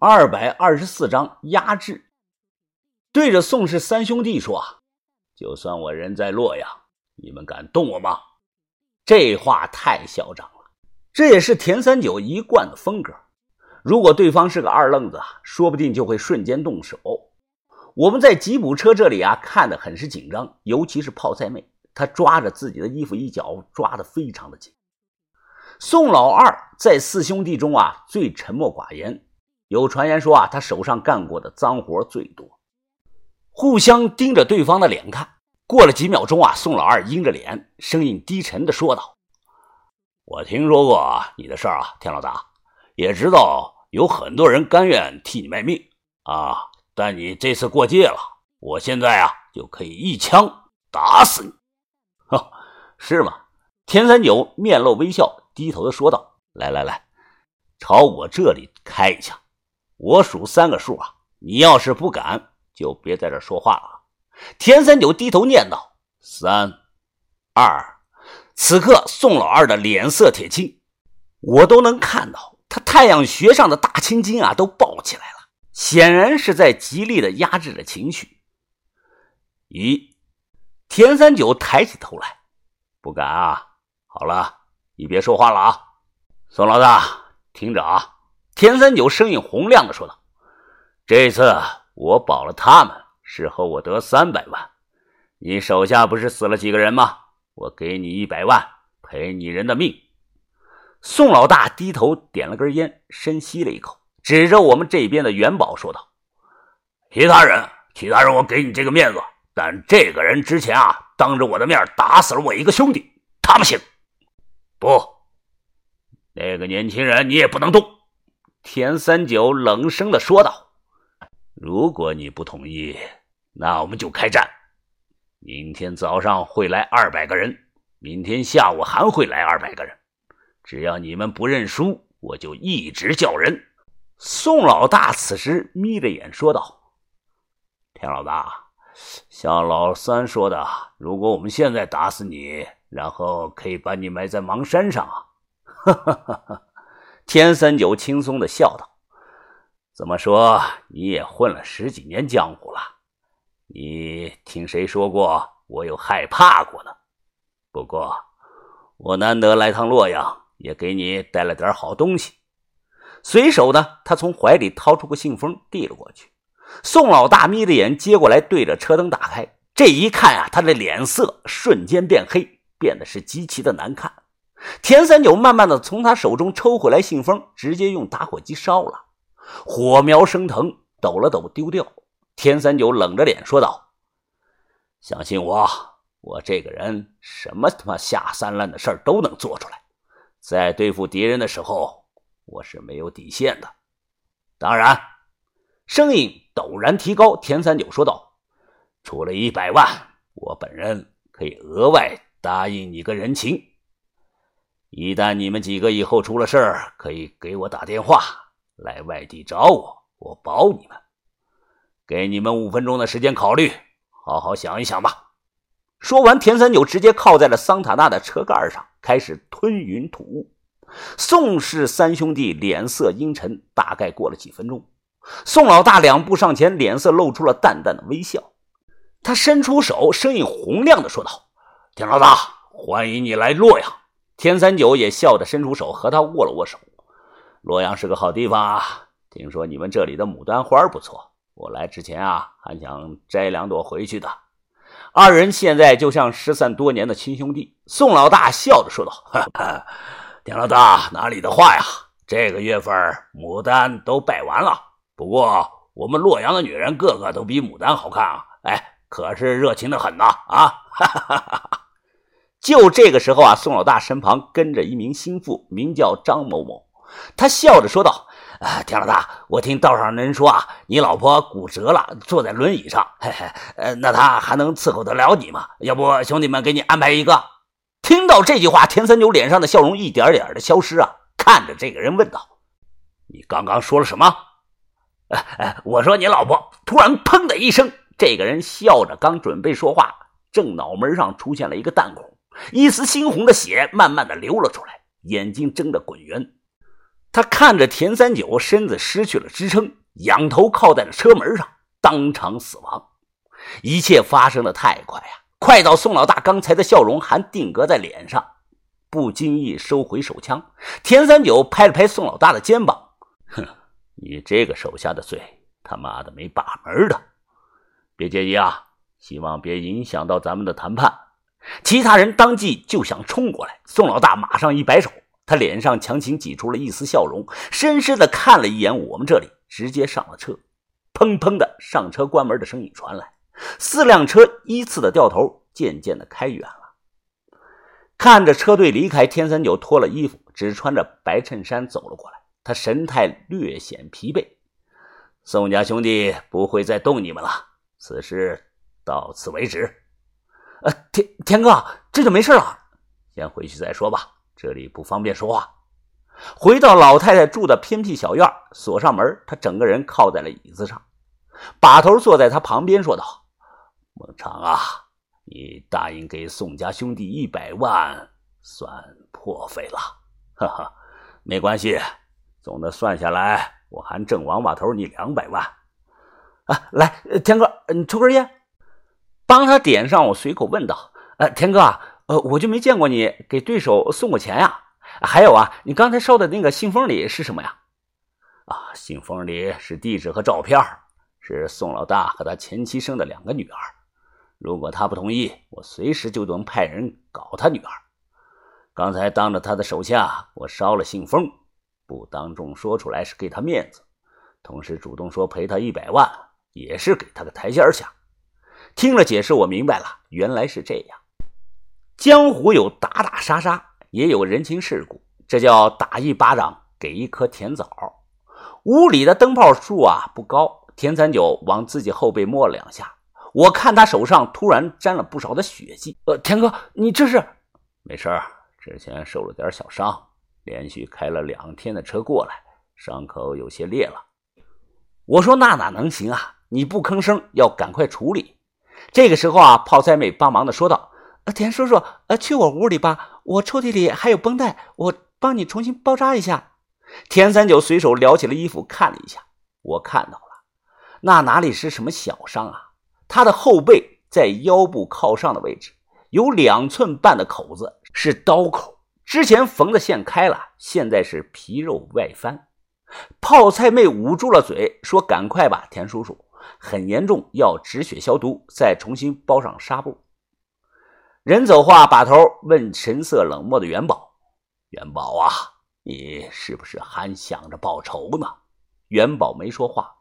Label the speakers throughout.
Speaker 1: 二百二十四章压制。对着宋氏三兄弟说：“，就算我人在洛阳，你们敢动我吗？”这话太嚣张了，这也是田三九一贯的风格。如果对方是个二愣子，说不定就会瞬间动手。我们在吉普车这里啊，看得很是紧张，尤其是泡菜妹，她抓着自己的衣服一角，抓得非常的紧。宋老二在四兄弟中啊，最沉默寡言。有传言说啊，他手上干过的脏活最多。互相盯着对方的脸看，过了几秒钟啊，宋老二阴着脸，声音低沉的说道：“我听说过你的事儿啊，田老大，也知道有很多人甘愿替你卖命啊，但你这次过界了，我现在啊就可以一枪打死你。”“哈，是吗？”田三九面露微笑。低头的说道：“来来来，朝我这里开一枪，我数三个数啊！你要是不敢，就别在这说话了。”田三九低头念道：“三二。”此刻宋老二的脸色铁青，我都能看到他太阳穴上的大青筋啊都爆起来了，显然是在极力的压制着情绪。一，田三九抬起头来，不敢啊！好了。你别说话了啊，宋老大，听着啊！田三九声音洪亮的说道：“这次我保了他们，事后我得三百万。你手下不是死了几个人吗？我给你一百万，赔你人的命。”宋老大低头点了根烟，深吸了一口，指着我们这边的元宝说道：“其他人，其他人，我给你这个面子，但这个人之前啊，当着我的面打死了我一个兄弟，他不行。”不，那个年轻人你也不能动。”田三九冷声的说道。“如果你不同意，那我们就开战。明天早上会来二百个人，明天下午还会来二百个人。只要你们不认输，我就一直叫人。”宋老大此时眯着眼说道：“田老大，像老三说的，如果我们现在打死你。”然后可以把你埋在邙山上啊！哈哈哈哈田三九轻松的笑道：“怎么说你也混了十几年江湖了？你听谁说过我有害怕过呢？不过我难得来趟洛阳，也给你带了点好东西。”随手呢，他从怀里掏出个信封递了过去。宋老大眯着眼接过来，对着车灯打开。这一看啊，他的脸色瞬间变黑。变得是极其的难看。田三九慢慢的从他手中抽回来信封，直接用打火机烧了，火苗升腾，抖了抖丢掉。田三九冷着脸说道：“相信我，我这个人什么他妈下三滥的事都能做出来。在对付敌人的时候，我是没有底线的。当然，声音陡然提高，田三九说道：‘除了一百万，我本人可以额外。’”答应你个人情，一旦你们几个以后出了事儿，可以给我打电话来外地找我，我保你们。给你们五分钟的时间考虑，好好想一想吧。说完，田三九直接靠在了桑塔纳的车盖上，开始吞云吐雾。宋氏三兄弟脸色阴沉。大概过了几分钟，宋老大两步上前，脸色露出了淡淡的微笑。他伸出手，声音洪亮的说道。田老大，欢迎你来洛阳。田三九也笑着伸出手和他握了握手。洛阳是个好地方啊，听说你们这里的牡丹花不错，我来之前啊还想摘两朵回去的。二人现在就像失散多年的亲兄弟。宋老大笑着说道：“ 田老大哪里的话呀？这个月份牡丹都败完了。不过我们洛阳的女人个个都比牡丹好看啊！哎，可是热情的很呐！啊，哈哈哈哈！”就这个时候啊，宋老大身旁跟着一名心腹，名叫张某某。他笑着说道：“啊，田老大，我听道上人说啊，你老婆骨折了，坐在轮椅上。嘿嘿，呃，那他还能伺候得了你吗？要不兄弟们给你安排一个。”听到这句话，田三九脸上的笑容一点点的消失啊，看着这个人问道：“你刚刚说了什么？”“哎哎我说你老婆。”突然，砰的一声，这个人笑着刚准备说话，正脑门上出现了一个弹孔。一丝猩红的血慢慢的流了出来，眼睛睁得滚圆。他看着田三九身子失去了支撑，仰头靠在了车门上，当场死亡。一切发生的太快呀，快到宋老大刚才的笑容还定格在脸上，不经意收回手枪。田三九拍了拍宋老大的肩膀：“哼，你这个手下的嘴，他妈的没把门的，别介意啊，希望别影响到咱们的谈判。”其他人当即就想冲过来，宋老大马上一摆手。他脸上强行挤出了一丝笑容，深深的看了一眼我们这里，直接上了车。砰砰的上车关门的声音传来，四辆车依次的掉头，渐渐的开远了。看着车队离开，天三九脱了衣服，只穿着白衬衫走了过来，他神态略显疲惫。宋家兄弟不会再动你们了，此事到此为止。呃，田田哥，这就没事了，先回去再说吧。这里不方便说话。回到老太太住的偏僻小院，锁上门，他整个人靠在了椅子上，把头坐在他旁边，说道：“孟长啊，你答应给宋家兄弟一百万，算破费了。哈哈，没关系，总的算下来，我还挣王把头你两百万。啊，来，田哥，你抽根烟，帮他点上。我随口问道：‘呃，田哥。’”呃，我就没见过你给对手送过钱呀。还有啊，你刚才烧的那个信封里是什么呀？啊，信封里是地址和照片，是宋老大和他前妻生的两个女儿。如果他不同意，我随时就能派人搞他女儿。刚才当着他的手下，我烧了信封，不当众说出来是给他面子，同时主动说赔他一百万，也是给他个台阶下。听了解释，我明白了，原来是这样。江湖有打打杀杀，也有人情世故，这叫打一巴掌给一颗甜枣。屋里的灯泡数啊不高，田三九往自己后背摸了两下，我看他手上突然沾了不少的血迹。呃，田哥，你这是？没事之前受了点小伤，连续开了两天的车过来，伤口有些裂了。我说那哪能行啊？你不吭声，要赶快处理。这个时候啊，泡菜妹帮忙的说道。田叔叔，呃，去我屋里吧，我抽屉里还有绷带，我帮你重新包扎一下。田三九随手撩起了衣服看了一下，我看到了，那哪里是什么小伤啊？他的后背在腰部靠上的位置有两寸半的口子，是刀口，之前缝的线开了，现在是皮肉外翻。泡菜妹捂住了嘴，说：“赶快吧，田叔叔，很严重，要止血消毒，再重新包上纱布。”人走话，把头问神色冷漠的元宝：“元宝啊，你是不是还想着报仇呢？”元宝没说话。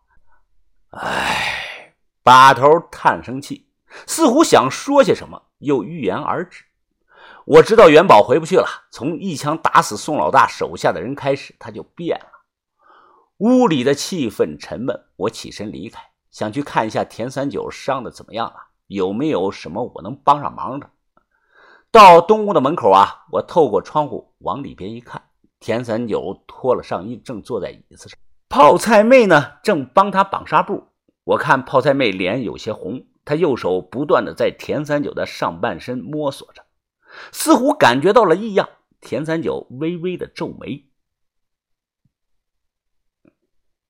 Speaker 1: 唉，把头叹声气，似乎想说些什么，又欲言而止。我知道元宝回不去了。从一枪打死宋老大手下的人开始，他就变了。屋里的气氛沉闷，我起身离开，想去看一下田三九伤的怎么样了，有没有什么我能帮上忙的。到东屋的门口啊，我透过窗户往里边一看，田三九脱了上衣，正坐在椅子上。泡菜妹呢，正帮他绑纱布。我看泡菜妹脸有些红，她右手不断的在田三九的上半身摸索着，似乎感觉到了异样。田三九微微的皱眉，